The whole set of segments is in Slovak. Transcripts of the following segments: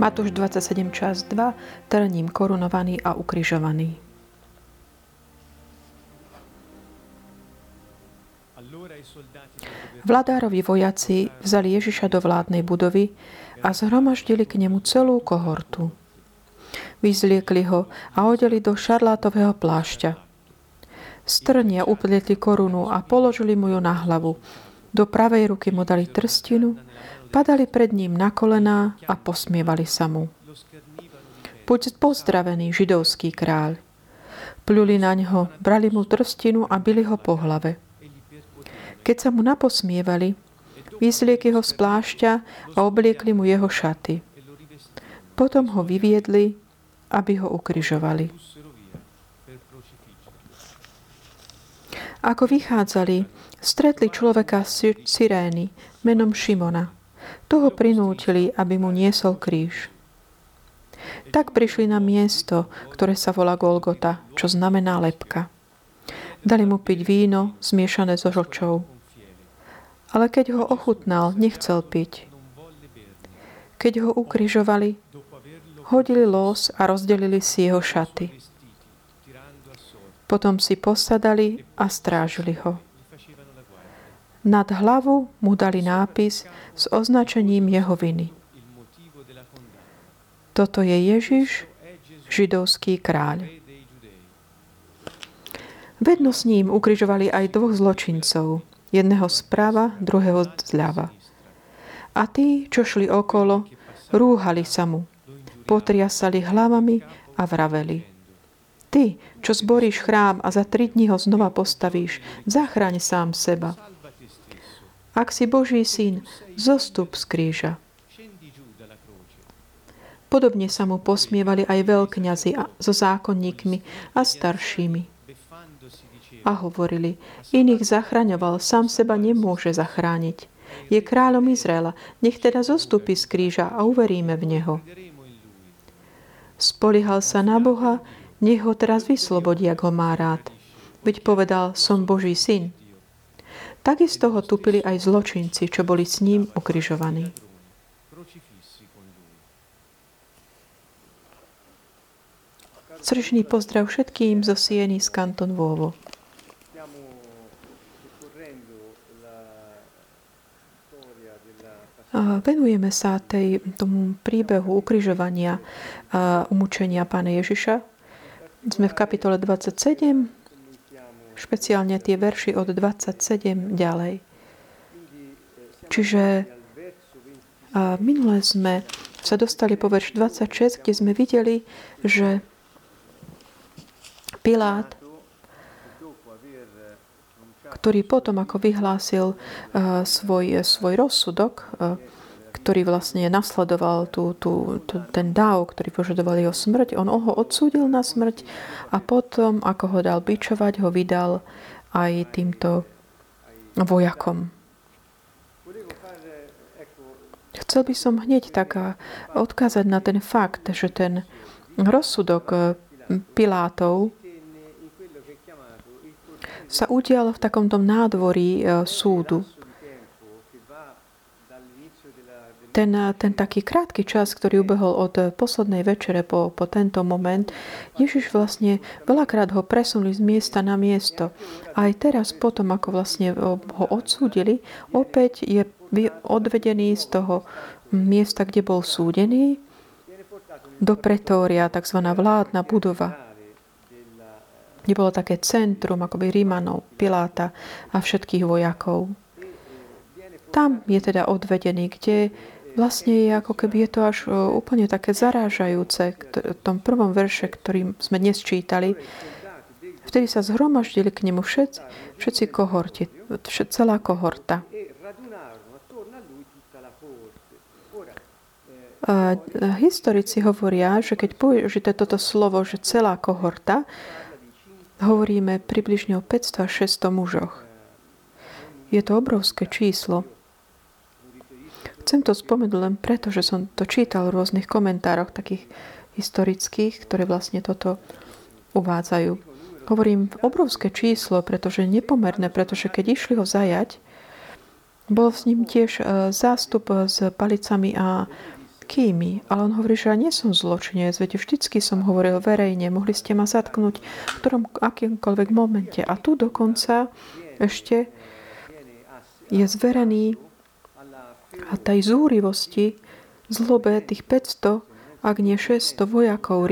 Matúš 27 čas 2, trním korunovaný a ukrižovaný. Vladárovi vojaci vzali Ježiša do vládnej budovy a zhromaždili k nemu celú kohortu. Vyzliekli ho a odeli do šarlátového plášťa. Strnia upletli korunu a položili mu ju na hlavu. Do pravej ruky mu dali trstinu, padali pred ním na kolená a posmievali sa mu. Buď pozdravený, židovský kráľ. Pľuli na ňo, brali mu trstinu a byli ho po hlave. Keď sa mu naposmievali, vyzliekli ho z plášťa a obliekli mu jeho šaty. Potom ho vyviedli, aby ho ukryžovali. Ako vychádzali, stretli človeka z Cyrény menom Šimona. Toho prinútili, aby mu niesol kríž. Tak prišli na miesto, ktoré sa volá Golgota, čo znamená lepka. Dali mu piť víno zmiešané so žočou. Ale keď ho ochutnal, nechcel piť. Keď ho ukrižovali, hodili los a rozdelili si jeho šaty. Potom si posadali a strážili ho. Nad hlavu mu dali nápis s označením jeho viny. Toto je Ježiš, židovský kráľ. Vedno s ním ukrižovali aj dvoch zločincov, jedného zprava, druhého zľava. A tí, čo šli okolo, rúhali sa mu, potriasali hlavami a vraveli. Ty, čo zboríš chrám a za tri dní ho znova postavíš, zachráň sám seba. Ak si Boží syn, zostup z kríža. Podobne sa mu posmievali aj veľkňazi so zákonníkmi a staršími a hovorili, iných zachraňoval, sám seba nemôže zachrániť. Je kráľom Izraela, nech teda zostupí z kríža a uveríme v Neho. Spolihal sa na Boha, nech ho teraz vyslobodí, ak ho má rád. Veď povedal, som Boží syn. Takisto ho tupili aj zločinci, čo boli s ním ukrižovaní. Srdečný pozdrav všetkým zo Sieny z Kanton Vovo. Venujeme sa tej, tomu príbehu ukrižovania a umúčenia Pána Ježiša. Sme v kapitole 27, špeciálne tie verši od 27 ďalej. Čiže minule sme sa dostali po verš 26, kde sme videli, že Pilát ktorý potom, ako vyhlásil svoj, svoj rozsudok, ktorý vlastne nasledoval tú, tú, tú, ten dáv, ktorý požadoval jeho smrť, on ho odsúdil na smrť a potom, ako ho dal bičovať, ho vydal aj týmto vojakom. Chcel by som hneď tak odkázať na ten fakt, že ten rozsudok Pilátov sa udial v takomto nádvorí e, súdu. Ten, ten taký krátky čas, ktorý ubehol od poslednej večere po, po tento moment, Ježiš vlastne veľakrát ho presunuli z miesta na miesto. Aj teraz potom, ako vlastne ho odsúdili, opäť je odvedený z toho miesta, kde bol súdený, do pretória, tzv. vládna budova kde bolo také centrum akoby Rímanov, Piláta a všetkých vojakov. Tam je teda odvedený, kde vlastne je ako keby je to až úplne také zarážajúce v tom prvom verše, ktorým sme dnes čítali. Vtedy sa zhromaždili k nemu všetci, všetci kohorti, všet, celá kohorta. A historici hovoria, že keď použite toto slovo, že celá kohorta, hovoríme približne o 500 až 600 mužoch. Je to obrovské číslo. Chcem to spomenúť len preto, že som to čítal v rôznych komentároch takých historických, ktoré vlastne toto uvádzajú. Hovorím obrovské číslo, pretože nepomerné, pretože keď išli ho zajať, bol s ním tiež e, zástup s palicami a všetkými. Ale on hovorí, že ja nie som zločinec, veď vždycky som hovoril verejne, mohli ste ma zatknúť v ktorom akýmkoľvek momente. A tu dokonca ešte je zverený a tej zúrivosti, zlobe tých 500, ak nie 600 vojakov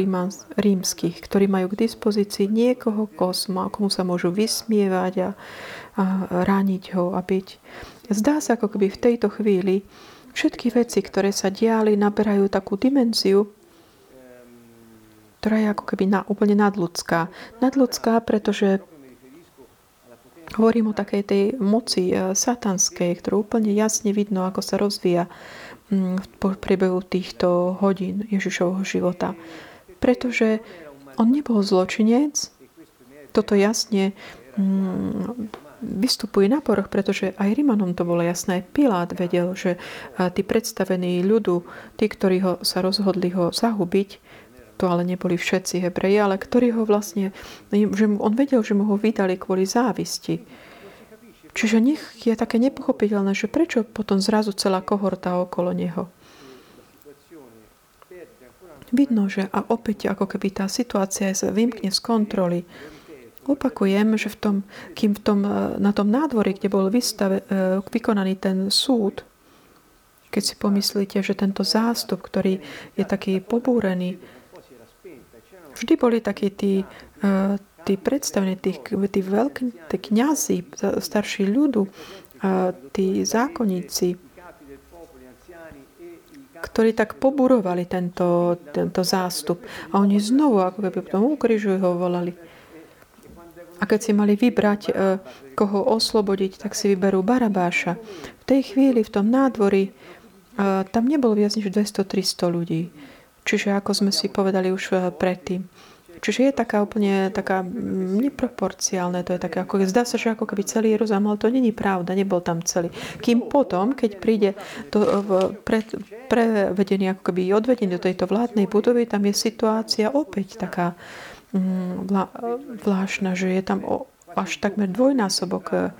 rímskych, ktorí majú k dispozícii niekoho kosma, komu sa môžu vysmievať a, a rániť ho a byť. Zdá sa, ako keby v tejto chvíli všetky veci, ktoré sa diali, naberajú takú dimenziu, ktorá je ako keby na, úplne nadľudská. Nadľudská, pretože hovorím o takej tej moci e, satanskej, ktorú úplne jasne vidno, ako sa rozvíja mm, v priebehu týchto hodín Ježišovho života. Pretože on nebol zločinec, toto jasne mm, vystupuje na poroch, pretože aj Rimanom to bolo jasné. Pilát vedel, že tí predstavení ľudu, tí, ktorí ho, sa rozhodli ho zahubiť, to ale neboli všetci Hebreji, ale ktorí ho vlastne, že on vedel, že mu ho vydali kvôli závisti. Čiže nech je také nepochopiteľné, že prečo potom zrazu celá kohorta okolo neho. Vidno, že a opäť ako keby tá situácia sa vymkne z kontroly. Opakujem, že v tom, kým v tom, na tom nádvorí, kde bol vystave, e, vykonaný ten súd, keď si pomyslíte, že tento zástup, ktorý je taký pobúrený, vždy boli takí tí, e, tí predstavení, tí, tí veľkí tí kniazy, starší ľudu, tí zákonníci, ktorí tak poburovali tento, tento zástup. A oni znovu, ako keby potom ukrižujú ho, volali a keď si mali vybrať, e, koho oslobodiť, tak si vyberú Barabáša. V tej chvíli, v tom nádvorí, e, tam nebolo viac než 200-300 ľudí. Čiže ako sme si povedali už e, predtým. Čiže je taká úplne taká neproporciálne, to je také, ako, zdá sa, že ako keby celý Jeruzalém, ale to není pravda, nebol tam celý. Kým potom, keď príde to pre, prevedenie, ako keby odvedenie do tejto vládnej budovy, tam je situácia opäť taká Mm, zvláštna, že je tam až takmer dvojnásobok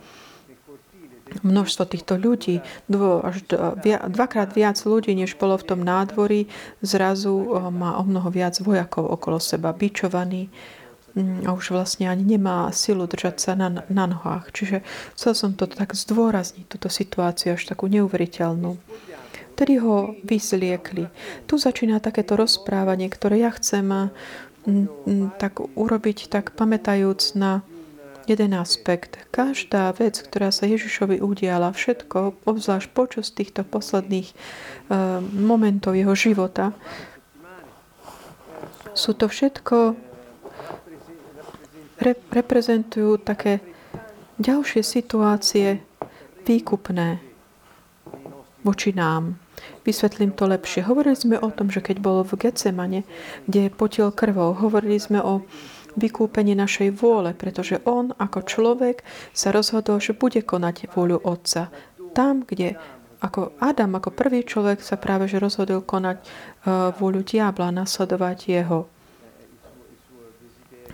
množstvo týchto ľudí, dvo, až dvakrát viac ľudí, než bolo v tom nádvorí, zrazu e, má o mnoho viac vojakov okolo seba, bičovaný mm, a už vlastne ani nemá silu držať sa na, na nohách. Čiže chcel som to tak zdôrazniť, túto situáciu až takú neuveriteľnú. Tedy ho vyzliekli. Tu začína takéto rozprávanie, ktoré ja chcem tak urobiť, tak pamätajúc na jeden aspekt. Každá vec, ktorá sa Ježišovi udiala, všetko, obzvlášť počas týchto posledných uh, momentov jeho života, sú to všetko re- reprezentujú také ďalšie situácie výkupné voči nám. Vysvetlím to lepšie. Hovorili sme o tom, že keď bol v Getsemane, kde potil krvou, hovorili sme o vykúpení našej vôle, pretože on ako človek sa rozhodol, že bude konať vôľu Otca. Tam, kde ako Adam, ako prvý človek sa práve že rozhodol konať uh, vôľu diabla, nasledovať jeho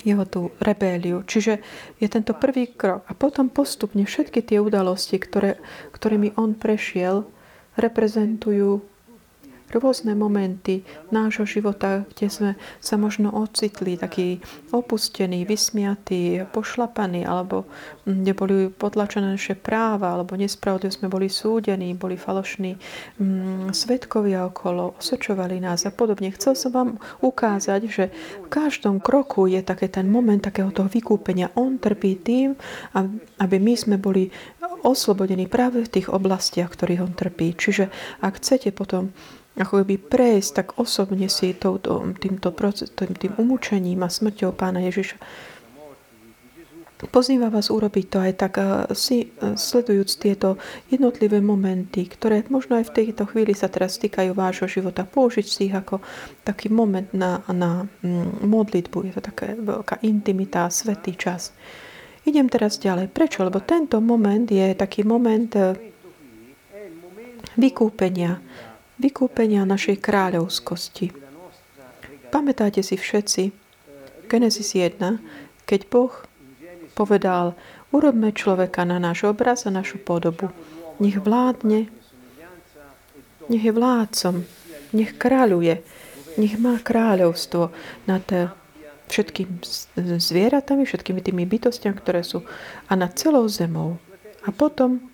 jeho tú rebéliu. Čiže je tento prvý krok. A potom postupne všetky tie udalosti, ktoré, ktorými on prešiel, reprezentujú rôzne momenty nášho života, kde sme sa možno ocitli taký opustený, vysmiatý, pošlapaný, alebo kde boli potlačené naše práva, alebo nespravodlivo sme boli súdení, boli falošní mm, svetkovia okolo, osočovali nás a podobne. Chcel som vám ukázať, že v každom kroku je také ten moment takého toho vykúpenia. On trpí tým, aby my sme boli oslobodení práve v tých oblastiach, ktorých on trpí. Čiže ak chcete potom ako by prejsť tak osobne si touto, týmto proces, tým, tým umúčením a smrťou pána Ježiša. Pozýva vás urobiť to aj tak, si sledujúc tieto jednotlivé momenty, ktoré možno aj v tejto chvíli sa teraz týkajú vášho života, použiť si ich ako taký moment na, na mm, modlitbu. Je to taká veľká intimita, svetý čas. Idem teraz ďalej. Prečo? Lebo tento moment je taký moment e, vykúpenia vykúpenia našej kráľovskosti. Pamätáte si všetci, Genesis 1, keď Boh povedal, urobme človeka na náš obraz a našu podobu. Nech vládne, nech je vládcom nech kráľuje, nech má kráľovstvo nad všetkými zvieratami, všetkými tými bytostiami, ktoré sú a nad celou zemou. A potom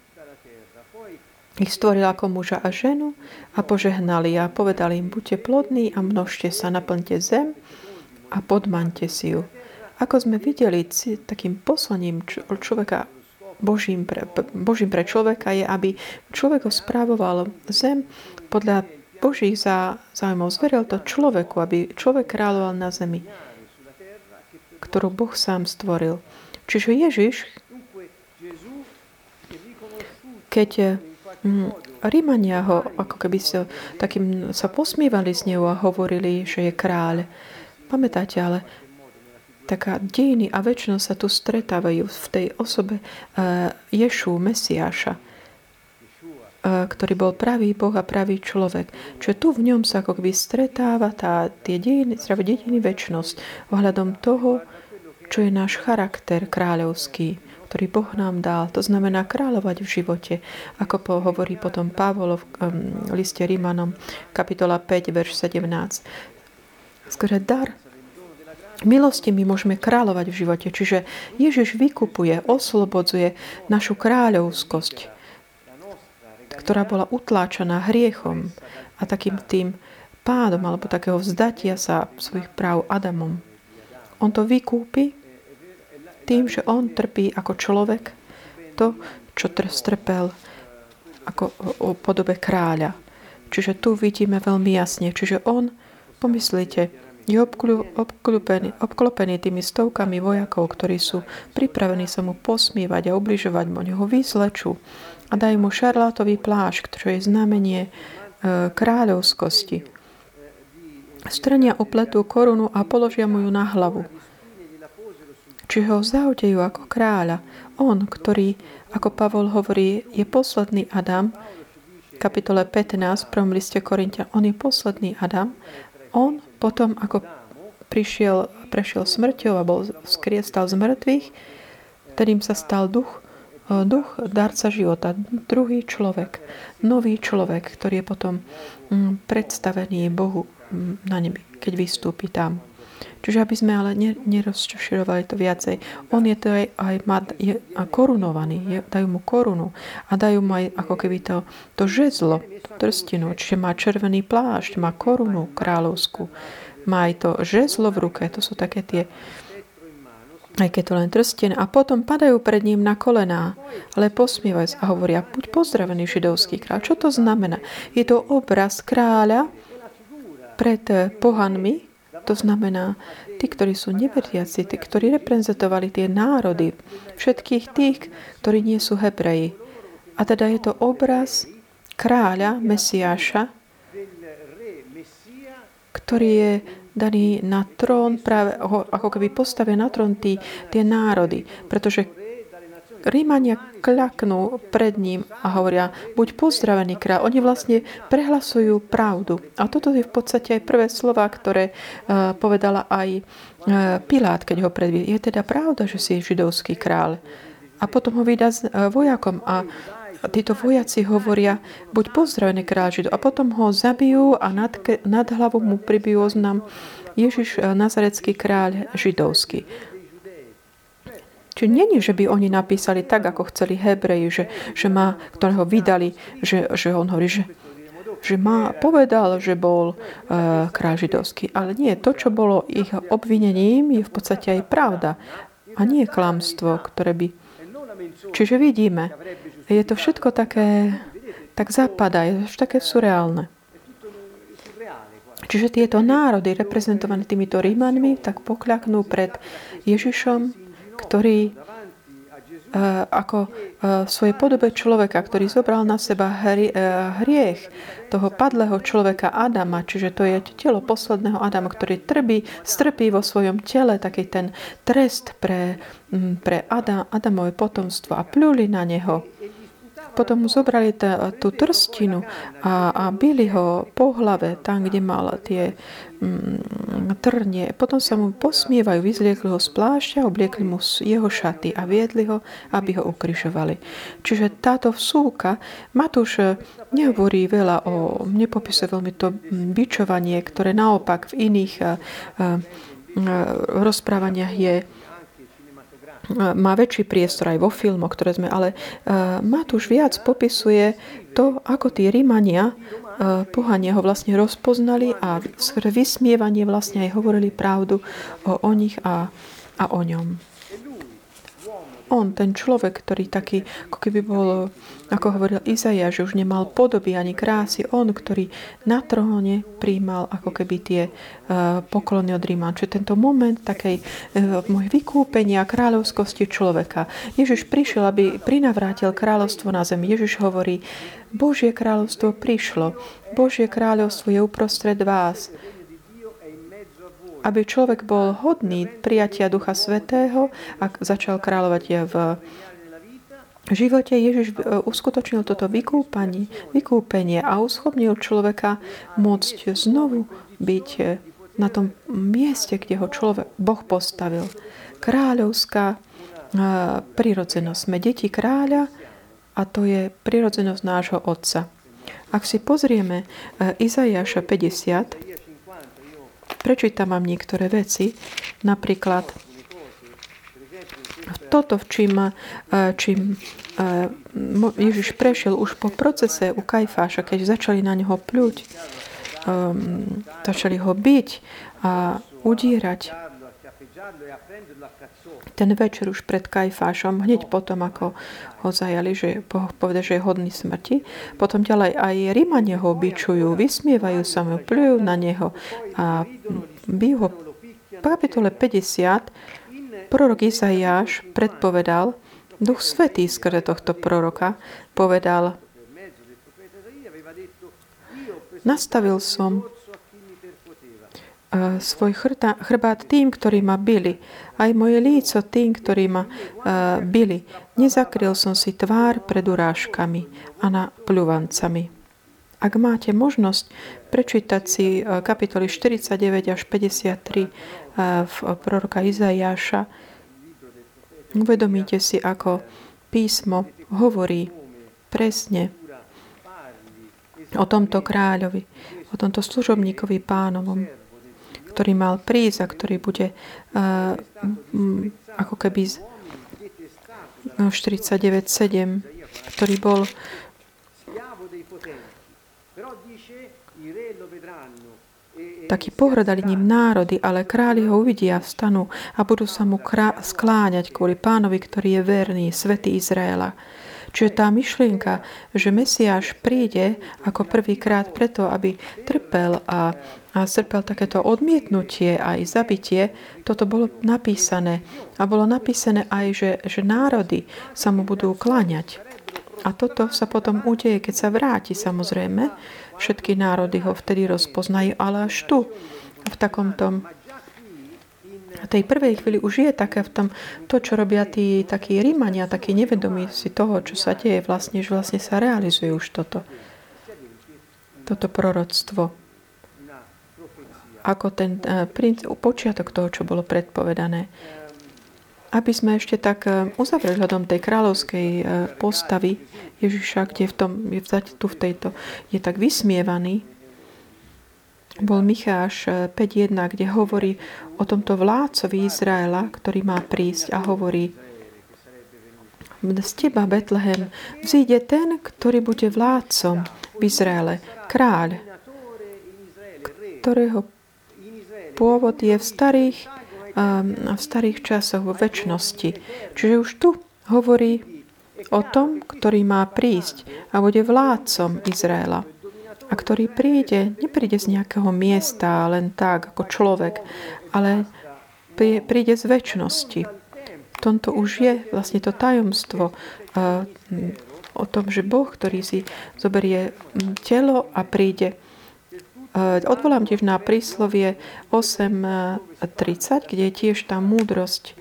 ich stvoril ako muža a ženu a požehnali a povedali im, buďte plodní a množte sa, naplňte zem a podmante si ju. Ako sme videli, takým poslaním človeka Božím pre, Božím pre človeka je, aby človek správoval zem podľa Božích záujmov. Zveril to človeku, aby človek kráľoval na zemi ktorú Boh sám stvoril. Čiže Ježiš, keď Rímania ho ako keby sa, takým, sa posmievali z neho a hovorili, že je kráľ. Pamätáte, ale taká dejiny a väčšnosť sa tu stretávajú v tej osobe uh, Ješu, Mesiáša, uh, ktorý bol pravý Boh a pravý človek. Čiže tu v ňom sa ako keby stretáva tá, tie dejiny, dejiny väčšnosť ohľadom toho, čo je náš charakter kráľovský, ktorý Boh nám dal. To znamená kráľovať v živote, ako hovorí potom Pavol v liste Rímanom, kapitola 5, verš 17. Skôr dar Milosti my môžeme kráľovať v živote. Čiže Ježiš vykupuje, oslobodzuje našu kráľovskosť, ktorá bola utláčaná hriechom a takým tým pádom alebo takého vzdatia sa svojich práv Adamom. On to vykúpi tým, že on trpí ako človek to, čo strpel ako o podobe kráľa. Čiže tu vidíme veľmi jasne. Čiže on, pomyslite, je obklopený, obklopený tými stovkami vojakov, ktorí sú pripravení sa mu posmievať a ubližovať mu. Oni ho a dajú mu šarlátový plášť, ktorý je znamenie e, kráľovskosti. Strania opletú korunu a položia mu ju na hlavu či ho zaudejú ako kráľa. On, ktorý, ako Pavol hovorí, je posledný Adam, kapitole 15, v prvom liste Korintia, on je posledný Adam. On potom, ako prišiel, prešiel smrťou a bol skriestal z mŕtvych, ktorým sa stal duch, e, duch darca života, druhý človek, nový človek, ktorý je potom mm, predstavený Bohu mm, na nebi, keď vystúpi tam. Čiže aby sme ale nerozširovali to viacej. On je to aj, aj má, je korunovaný, je, dajú mu korunu a dajú mu aj ako keby to, to žezlo, to trstinu, čiže má červený plášť, má korunu kráľovskú, má aj to žezlo v ruke, to sú také tie aj keď to len trsten, a potom padajú pred ním na kolená, ale posmievajú a hovoria, buď pozdravený židovský kráľ. Čo to znamená? Je to obraz kráľa pred pohanmi, to znamená, tí, ktorí sú neveriaci, tí, ktorí reprezentovali tie národy, všetkých tých, ktorí nie sú Hebreji. A teda je to obraz kráľa, Mesiáša, ktorý je daný na trón, práve ako keby postavia na trón tí, tie národy. Pretože Rímania kľaknú pred ním a hovoria, buď pozdravený kráľ. Oni vlastne prehlasujú pravdu. A toto je v podstate aj prvé slova, ktoré uh, povedala aj uh, Pilát, keď ho predví. Je teda pravda, že si židovský kráľ. A potom ho vydá s uh, vojakom a títo vojaci hovoria, buď pozdravený kráľ židov. A potom ho zabijú a nad, nad hlavu mu pribijú oznam Ježiš Nazarecký kráľ židovský. Čiže není, že by oni napísali tak, ako chceli Hebreji, že, že má, ktorého vydali, že, že on hovorí, že, že má, povedal, že bol uh, kráľ židovský. Ale nie, to, čo bolo ich obvinením, je v podstate aj pravda. A nie klamstvo, ktoré by... Čiže vidíme, je to všetko také, tak zapadá, je to také surreálne. Čiže tieto národy, reprezentované týmito Rímanmi, tak pokľaknú pred Ježišom ktorý eh, ako eh, v svojej podobe človeka, ktorý zobral na seba eh, hriech toho padlého človeka Adama, čiže to je telo posledného Adama, ktorý trpí, strpí vo svojom tele taký ten trest pre, mm, pre Adam, Adamové potomstvo a pľuli na neho. Potom mu zobrali tú trstinu a, a byli ho po hlave, tam, kde mal tie mm, trnie. Potom sa mu posmievajú, vyzliekli ho z plášťa, obliekli mu jeho šaty a viedli ho, aby ho ukrižovali. Čiže táto vsúka, Matúš eh, nehovorí veľa o, nepopisuje veľmi to bičovanie, ktoré naopak v iných uh, uh, rozprávaniach je má väčší priestor aj vo filmoch, ktoré sme, ale Matúš viac popisuje to, ako tí Rímania, pohania ho vlastne rozpoznali a skrze vysmievanie vlastne aj hovorili pravdu o, o nich a, a o ňom on, ten človek, ktorý taký, ako keby bol, ako hovoril Izaja, že už nemal podoby ani krásy, on, ktorý na tróne príjmal ako keby tie uh, poklony od Ríman. Čiže tento moment takej uh, vykúpenia kráľovskosti človeka. Ježiš prišiel, aby prinavrátil kráľovstvo na zemi. Ježiš hovorí, Božie kráľovstvo prišlo. Božie kráľovstvo je uprostred vás aby človek bol hodný prijatia Ducha Svetého a začal kráľovať v živote Ježiš e, uskutočnil toto vykúpanie, vykúpenie a uschopnil človeka môcť znovu byť e, na tom mieste, kde ho človek, Boh postavil. Kráľovská e, prirodzenosť. Sme deti kráľa a to je prirodzenosť nášho Otca. Ak si pozrieme Izajaša 50, Prečítam vám niektoré veci. Napríklad toto, čím, e, čím e, Ježiš prešiel už po procese u Kajfáša, keď začali na neho pľuť, um, začali ho byť a udírať ten večer už pred Kajfášom, hneď potom, ako ho zajali, že povedal, že je hodný smrti. Potom ďalej aj Rímanie ho obyčujú, vysmievajú sa mu, plujú na neho a bijú ho. V kapitole 50 prorok Izaiáš predpovedal, Duch Svetý skrze tohto proroka povedal, nastavil som svoj chrbát tým, ktorí ma byli, aj moje líco tým, ktorí ma uh, byli. Nezakryl som si tvár pred urážkami a na pľuvancami. Ak máte možnosť prečítať si uh, kapitoly 49 až 53 uh, v proroka Izajáša, uvedomíte si, ako písmo hovorí presne o tomto kráľovi, o tomto služobníkovi pánovom, ktorý mal prísť a ktorý bude uh, ako keby z no, 49.7, ktorý bol taký pohrdali ním národy, ale králi ho uvidia, vstanú a budú sa mu skláňať kvôli pánovi, ktorý je verný, svätý Izraela. Čiže tá myšlienka, že Mesiáš príde ako prvýkrát preto, aby trpel a, a trpel takéto odmietnutie aj zabitie, toto bolo napísané. A bolo napísané aj, že, že národy sa mu budú kláňať. A toto sa potom udeje, keď sa vráti samozrejme. Všetky národy ho vtedy rozpoznajú, ale až tu, v takom tom tej prvej chvíli už je také v tom, to, čo robia tí takí Rímania, takí nevedomí si toho, čo sa deje, vlastne, že vlastne sa realizuje už toto. Toto proroctvo. Ako ten uh, počiatok toho, čo bolo predpovedané. Aby sme ešte tak uh, uzavreli hľadom tej kráľovskej uh, postavy Ježiša, kde v tom, je tu v tejto, je tak vysmievaný, bol Micháš 5.1, eh, kde hovorí o tomto vládcovi Izraela, ktorý má prísť a hovorí z teba, Betlehem, vzíde ten, ktorý bude vládcom v Izraele, kráľ, ktorého pôvod je v starých, um, v starých časoch, vo väčšnosti. Čiže už tu hovorí o tom, ktorý má prísť a bude vládcom Izraela a ktorý príde, nepríde z nejakého miesta len tak ako človek, ale príde z väčšnosti. V tomto už je vlastne to tajomstvo uh, o tom, že Boh, ktorý si zoberie telo a príde. Uh, odvolám tiež na príslovie 8.30, kde je tiež tá múdrosť,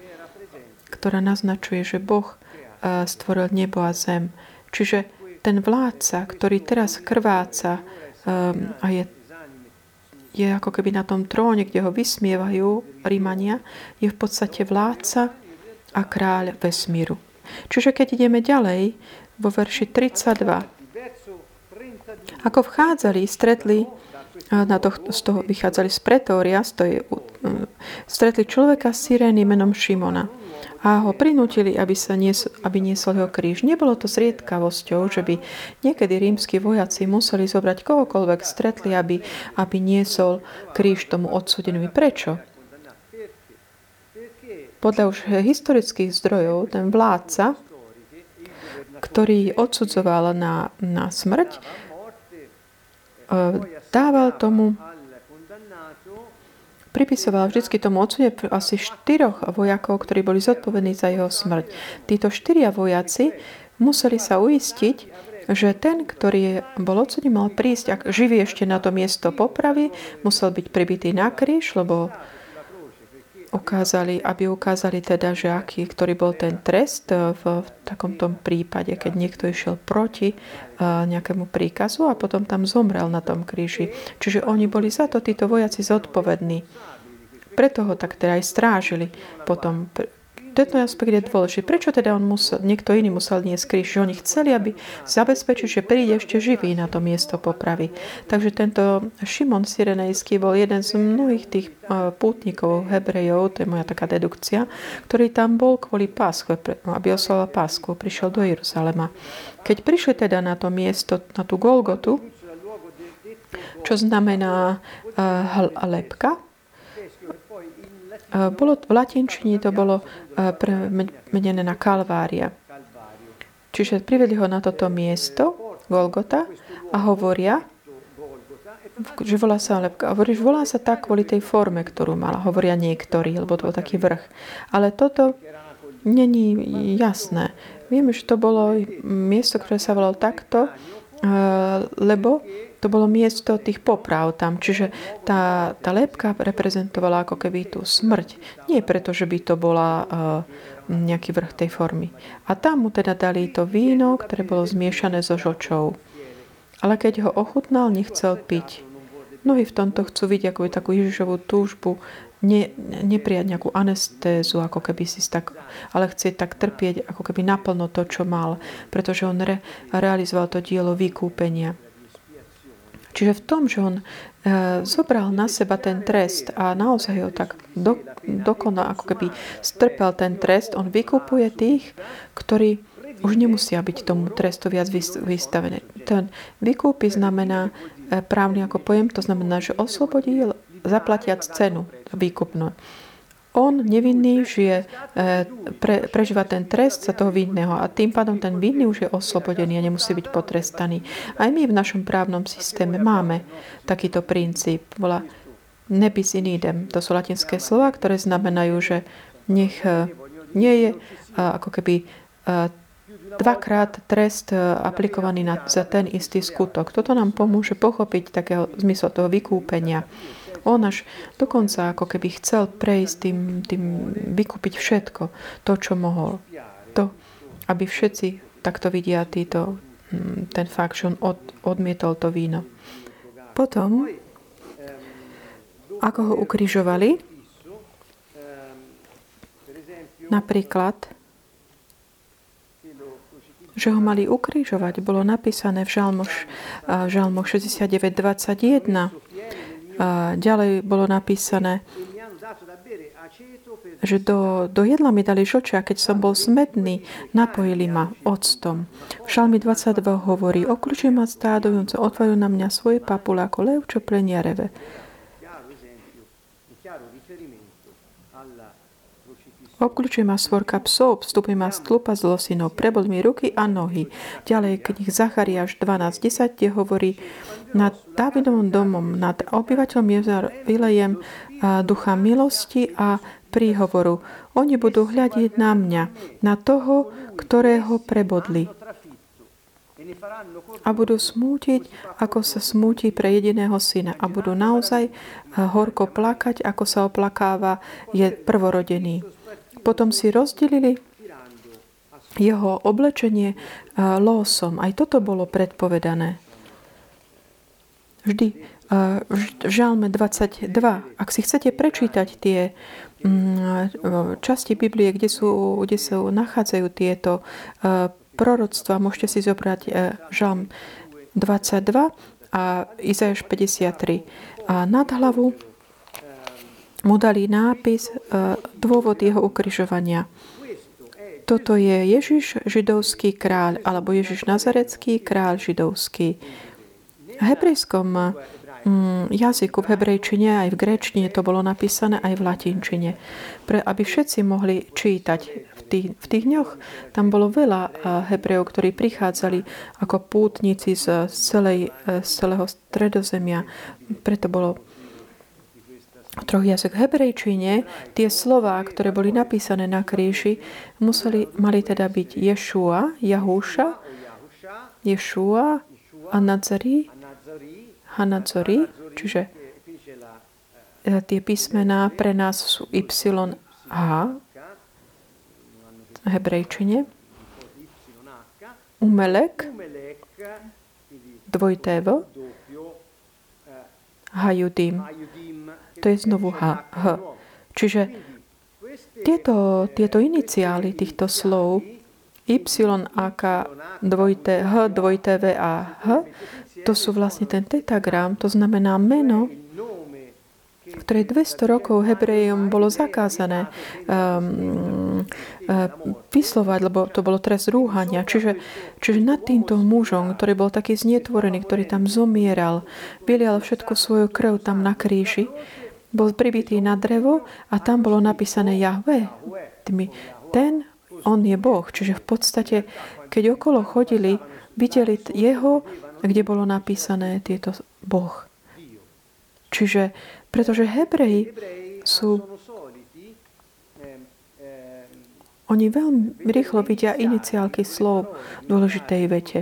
ktorá naznačuje, že Boh uh, stvoril nebo a zem. Čiže ten vládca, ktorý teraz krváca um, a je, je ako keby na tom tróne, kde ho vysmievajú Rímania, je v podstate vládca a kráľ vesmíru. Čiže keď ideme ďalej, vo verši 32, ako vchádzali, stretli na to, z toho vychádzali z pretória, z toho, stretli človeka z Sirény menom Šimona a ho prinútili, aby, sa nies, aby niesol jeho kríž. Nebolo to zriedkavosťou, že by niekedy rímsky vojaci museli zobrať kohokoľvek stretli, aby, aby niesol kríž tomu odsudenovi. Prečo? Podľa už historických zdrojov ten vládca, ktorý odsudzoval na, na smrť, dával tomu pripisoval vždy tomu odsune asi štyroch vojakov, ktorí boli zodpovední za jeho smrť. Títo štyria vojaci museli sa uistiť, že ten, ktorý bol odsudený, mal prísť, ak živý ešte na to miesto popravy, musel byť pribitý na kríž, lebo ukázali, aby ukázali teda, že aký, ktorý bol ten trest v, v takomto prípade, keď niekto išiel proti uh, nejakému príkazu a potom tam zomrel na tom kríži. Čiže oni boli za to, títo vojaci, zodpovední. Preto ho tak teda aj strážili potom tento aspekt je dôležitý. Prečo teda on musel, niekto iný musel niesť kríž? Že oni chceli, aby zabezpečili, že príde ešte živý na to miesto popravy. Takže tento Šimon Sirenejský bol jeden z mnohých tých e, pútnikov, hebrejov, to je moja taká dedukcia, ktorý tam bol kvôli pásku, aby oslala pásku, prišiel do Jeruzalema. Keď prišli teda na to miesto, na tú Golgotu, čo znamená uh, lepka, bolo, v latinčine to bolo premenené na Kalvária. Čiže privedli ho na toto miesto, Golgota, a hovoria, že volá sa lepka. Hovorí, že volá sa tak kvôli tej forme, ktorú mala. Hovoria niektorí, lebo to bol taký vrch. Ale toto není jasné. Vieme, že to bolo miesto, ktoré sa volalo takto, lebo to bolo miesto tých poprav tam. Čiže tá, tá lepka reprezentovala ako keby tú smrť. Nie preto, že by to bola uh, nejaký vrch tej formy. A tam mu teda dali to víno, ktoré bolo zmiešané so žočou. Ale keď ho ochutnal, nechcel piť. Mnohí v tomto chcú vidieť ako takú Ježišovú túžbu, ne, neprijať nejakú anestézu, ako keby si tak, ale chce tak trpieť, ako keby naplno to, čo mal, pretože on re, realizoval to dielo vykúpenia. Čiže v tom, že on e, zobral na seba ten trest a naozaj ho tak do, dokonal, ako keby strpel ten trest, on vykupuje tých, ktorí už nemusia byť tomu trestu viac vystavené. Ten vykúpi znamená e, právny ako pojem, to znamená, že oslobodil zaplatiac cenu výkupnú on nevinný žije, e, pre, prežíva ten trest za toho vinného a tým pádom ten vinný už je oslobodený a nemusí byť potrestaný. Aj my v našom právnom systéme máme takýto princíp. Volá nebis in idem. To sú latinské slova, ktoré znamenajú, že nech e, nie je e, ako keby dvakrát trest aplikovaný na, za ten istý skutok. Toto nám pomôže pochopiť takého zmyslu toho vykúpenia. On až dokonca ako keby chcel prejsť tým, tým vykúpiť všetko, to, čo mohol. To, aby všetci takto vidia títo, hm, ten fakt, že on od, odmietol to víno. Potom, ako ho ukrižovali, napríklad, že ho mali ukrižovať, bolo napísané v Žalmoch, Žalmoch 69.21 a ďalej bolo napísané, že do, do jedla mi dali žočia, keď som bol smedný, napojili ma octom. V Šalmi 22 hovorí, okľúčuj ma stádujúce, otvajú na mňa svoje papule ako lev, čo plenia reve. Obklúčuje ma svorka psov, vstupí ma stlupa z losinov, prebol mi ruky a nohy. Ďalej knih Zachariáš 12.10, kde hovorí, nad Davidovom domom, nad obyvateľom Jezar vylejem ducha milosti a príhovoru. Oni budú hľadiť na mňa, na toho, ktorého prebodli. A budú smútiť, ako sa smúti pre jediného syna. A budú naozaj horko plakať, ako sa oplakáva je prvorodený. Potom si rozdelili jeho oblečenie losom. Aj toto bolo predpovedané. Vždy v Žalme 22, ak si chcete prečítať tie mm, časti Biblie, kde, sú, kde sa nachádzajú tieto proroctva, môžete si zobrať Žalm 22 a Izajaš 53. A nad hlavu mu dali nápis dôvod jeho ukryžovania. Toto je Ježiš židovský kráľ, alebo Ježiš nazarecký kráľ židovský. Hebrejskom mm, jazyku, v hebrejčine aj v gréčtine to bolo napísané aj v latinčine. Pre, aby všetci mohli čítať v tých, v tých dňoch, tam bolo veľa eh, hebrejov, ktorí prichádzali ako pútnici z, celej, eh, z celého stredozemia. Preto bolo troch jazyk hebrejčine, tie slova, ktoré boli napísané na kríži, museli, mali teda byť Ješua, Jahúša, Ješua a Nazari, Hanadzori, čiže e, tie písmená pre nás sú Y, H, v hebrejčine, Umelek, dvojtévo, Hajudim, to je znovu H. H. Čiže tieto, tieto iniciály týchto slov Y, A, K, dvojité, H, dvojité V a H, to sú vlastne ten tetagram, to znamená meno, ktoré 200 rokov Hebrejom bolo zakázané um, uh, vyslovať, lebo to bolo trest rúhania. Čiže, čiže nad týmto mužom, ktorý bol taký znietvorený, ktorý tam zomieral, vylial všetko svoju krv tam na kríži, bol pribitý na drevo a tam bolo napísané Jahve. Ten, on je Boh. Čiže v podstate, keď okolo chodili, videli jeho, kde bolo napísané tieto Boh. Čiže, pretože Hebreji sú oni veľmi rýchlo vidia iniciálky slov v dôležitej vete.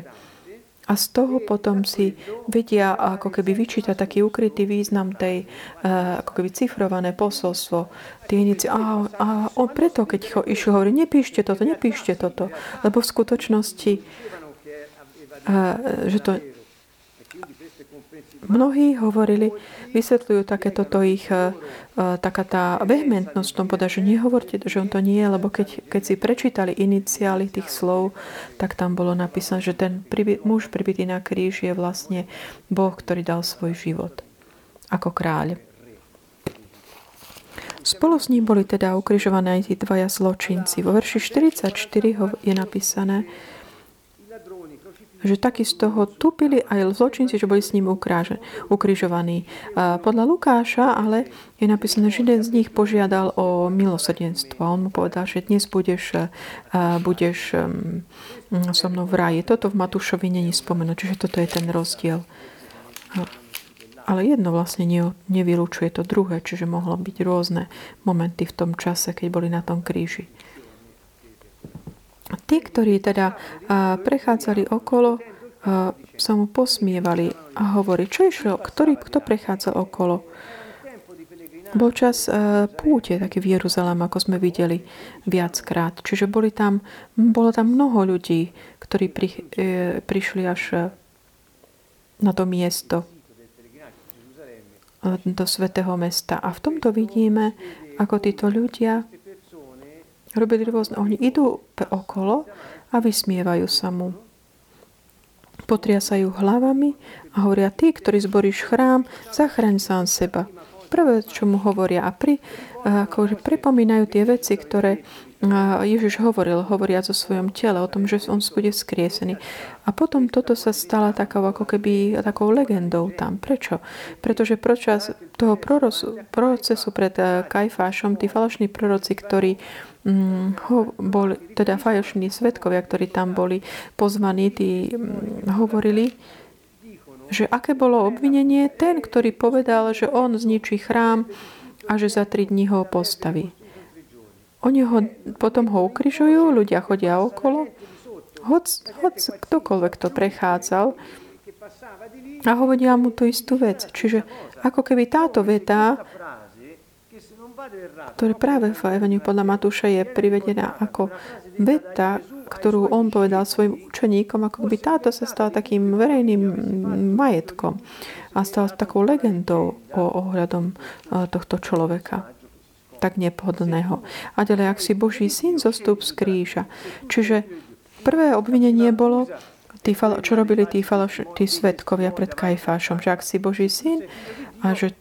A z toho potom si vedia ako keby vyčítať taký ukrytý význam tej uh, ako keby cifrované posolstvo. Tie inici- a, a on preto, keď ho išiel hovorí, nepíšte toto, nepíšte toto. Lebo v skutočnosti, uh, že to Mnohí hovorili, vysvetľujú takéto to ich, uh, taká tá vehementnosť v tom povedať, že nehovorte, že on to nie lebo keď, keď si prečítali iniciály tých slov, tak tam bolo napísané, že ten priby, muž pribitý na kríž je vlastne Boh, ktorý dal svoj život ako kráľ. Spolu s ním boli teda ukrižované aj tí dvaja zločinci. Vo verši 44 je napísané, že z toho tupili aj zločinci, že boli s ním ukrižovaní. Podľa Lukáša ale je napísané, že jeden z nich požiadal o milosrdenstvo. On mu povedal, že dnes budeš, budeš so mnou v ráji. Toto v Matúšovi není spomenuté, čiže toto je ten rozdiel. Ale jedno vlastne nevylučuje to druhé, čiže mohlo byť rôzne momenty v tom čase, keď boli na tom kríži. Tí, ktorí teda prechádzali okolo, sa mu posmievali a hovorí, čo išlo, ktorý, kto prechádzal okolo. Bol čas púte taký v Jeruzalém, ako sme videli viackrát. Čiže boli tam, bolo tam mnoho ľudí, ktorí pri, e, prišli až na to miesto do svetého mesta. A v tomto vidíme, ako títo ľudia robili rôzne. Oni idú okolo a vysmievajú sa mu. Potriasajú hlavami a hovoria, ty, ktorý zboríš chrám, zachraň sám seba. Prvé, čo mu hovoria a pri, akože pripomínajú tie veci, ktoré Ježiš hovoril, hovoriac o svojom tele, o tom, že on bude skriesený. A potom toto sa stala takou, ako keby takou legendou tam. Prečo? Pretože počas toho procesu pred eh, Kajfášom, tí falošní proroci, ktorí ho, boli, teda falošní svetkovia, ktorí tam boli pozvaní, tí mm, hovorili, že aké bolo obvinenie? Ten, ktorý povedal, že on zničí chrám a že za tri dní ho postaví. Oni ho, potom ho ukrižujú, ľudia chodia okolo, hoc, hoc ktokoľvek to prechádzal a hovoria mu tú istú vec. Čiže ako keby táto veta, ktorá práve v Evaniu podľa Matúša je privedená ako veta, ktorú on povedal svojim učeníkom, ako by táto sa stala takým verejným majetkom a stala takou legendou o ohľadom tohto človeka tak nepohodlného. A ďalej, ak si Boží syn, zostup z kríža. Čiže prvé obvinenie bolo, tí, čo robili tí, faloš, tí svetkovia pred Kajfášom, že ak si Boží syn a že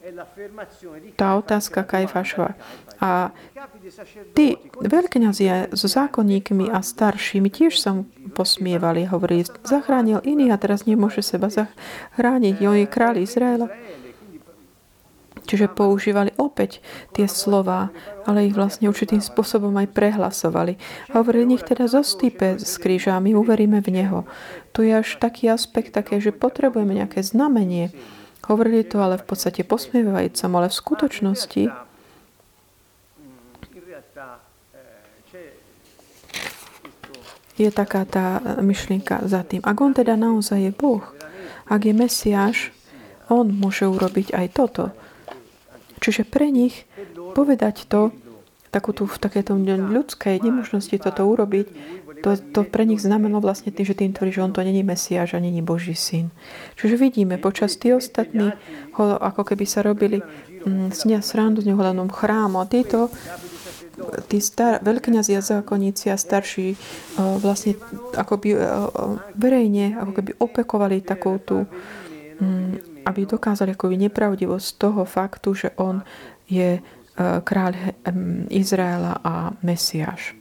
tá otázka Kajfášova. A tí veľkňazia so zákonníkmi a staršími tiež sa posmievali, hovorili, zachránil iný a teraz nemôže seba zachrániť. On je kráľ Izraela. Čiže používali opäť tie slova, ale ich vlastne určitým spôsobom aj prehlasovali. A hovorili, nech teda zostýpe z kríža a my uveríme v Neho. Tu je až taký aspekt také, že potrebujeme nejaké znamenie. Hovorili to ale v podstate posmievajúcom, ale v skutočnosti je taká tá myšlienka za tým. Ak on teda naozaj je Boh, ak je Mesiáš, on môže urobiť aj toto. Čiže pre nich povedať to, takú tu, v takéto ľudskej nemožnosti toto urobiť, to, to pre nich znamenalo vlastne tým, že tým tvorí, že on to není Mesiáš a není Boží syn. Čiže vidíme, počas tí ostatní ako keby sa robili mm, srandu z neho chrámu a títo tí star, veľkňazi a zákonníci a starší uh, vlastne akoby uh, verejne ako keby opekovali takú tú um, aby dokázali akoby nepravdivosť toho faktu, že on je e, kráľ Izraela a Mesiáš.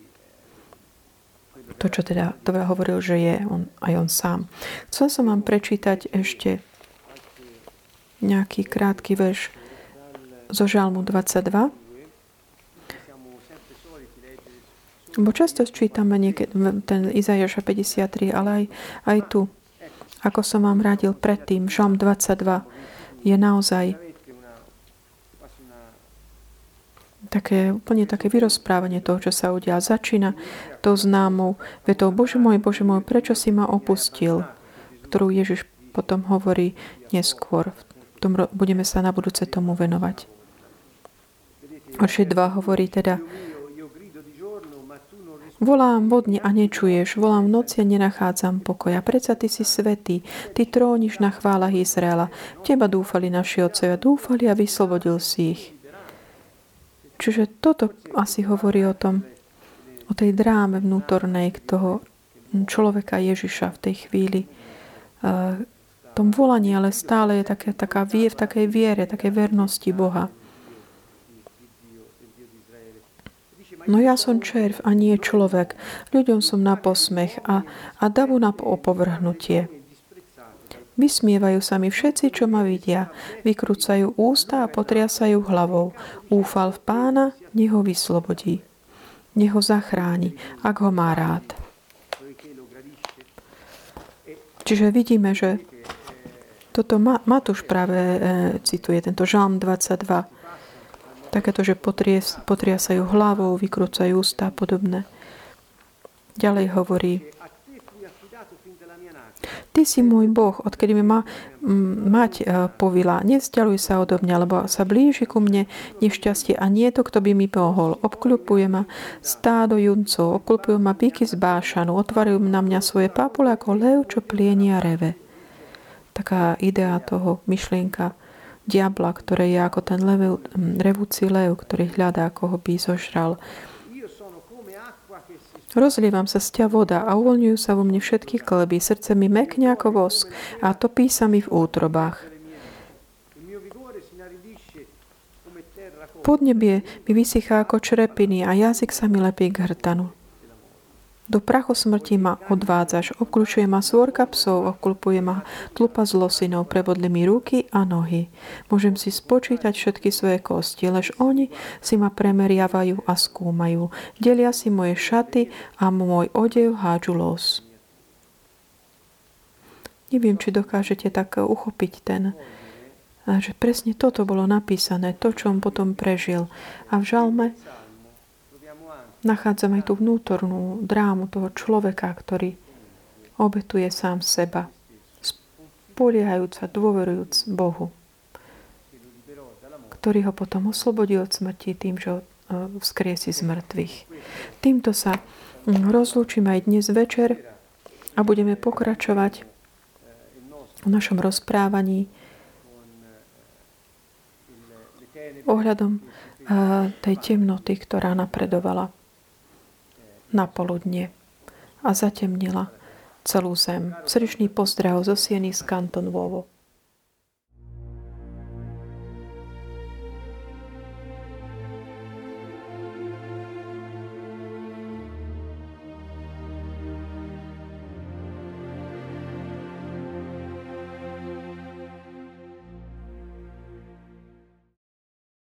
To, čo teda to hovoril, že je on, aj on sám. Chcel som vám prečítať ešte nejaký krátky verš zo Žalmu 22. Bo často čítame niekedy ten Izajaša 53, ale aj, aj tu ako som vám radil predtým, Žom 22 je naozaj také, úplne také vyrozprávanie toho, čo sa udia. Začína to známou vetou Bože môj, Bože môj, prečo si ma opustil? Ktorú Ježiš potom hovorí neskôr. V tom budeme sa na budúce tomu venovať. Verše 2 hovorí teda, Volám vodne a nečuješ, volám v noci a nenachádzam pokoja. Predsa ty si svetý, ty tróniš na chválach Izraela. Teba dúfali naši otcovia, dúfali a vyslobodil si ich. Čiže toto asi hovorí o tom, o tej dráme vnútornej toho človeka Ježiša v tej chvíli. V tom volaní, ale stále je také, taká vie, v takej viere, takej vernosti Boha. No ja som červ a nie človek. Ľuďom som na posmech a, a davu na opovrhnutie. Vysmievajú sa mi všetci, čo ma vidia. Vykrúcajú ústa a potriasajú hlavou. Úfal v pána, nech vyslobodí. Nech ho zachráni, ak ho má rád. Čiže vidíme, že toto Matúš práve e, cituje, tento žalm 22 takéto, že potriasajú hlavou, vykrúcajú ústa a podobné. Ďalej hovorí, Ty si môj Boh, odkedy mi ma mať e, povila, nevzdialuj sa odo mňa, lebo sa blíži ku mne nešťastie a nie to, kto by mi pohol. Obklupuje ma stádo juncov, obklupujú ma píky z bášanu, otvárajú na mňa svoje papule ako lev, čo plienia reve. Taká idea toho, myšlienka diabla, ktoré je ako ten lev, revúci lev, ktorý hľadá, ako ho by zožral. Rozlievam sa z ťa voda a uvoľňujú sa vo mne všetky kleby. Srdce mi mekne ako vosk a topí sa mi v útrobách. Podnebie mi vysychá ako črepiny a jazyk sa mi lepí k hrtanu. Do prachu smrti ma odvádzaš, obklúčuje ma svorka psov, obklupuje ma tlupa zlosinov, prevodli mi ruky a nohy. Môžem si spočítať všetky svoje kosti, lež oni si ma premeriavajú a skúmajú. Delia si moje šaty a môj odev hádžu los. Neviem, či dokážete tak uchopiť ten, že presne toto bolo napísané, to, čo on potom prežil. A v žalme nachádzame tú vnútornú drámu toho človeka, ktorý obetuje sám seba, spoliehajúc a dôverujúc Bohu, ktorý ho potom oslobodí od smrti tým, že ho vzkriesi z mŕtvych. Týmto sa mm, rozlúčime aj dnes večer a budeme pokračovať v našom rozprávaní ohľadom tej temnoty, ktorá napredovala na poludne a zatemnila celú zem. Srdečný pozdrav zo Sieny z Kanton Vovo.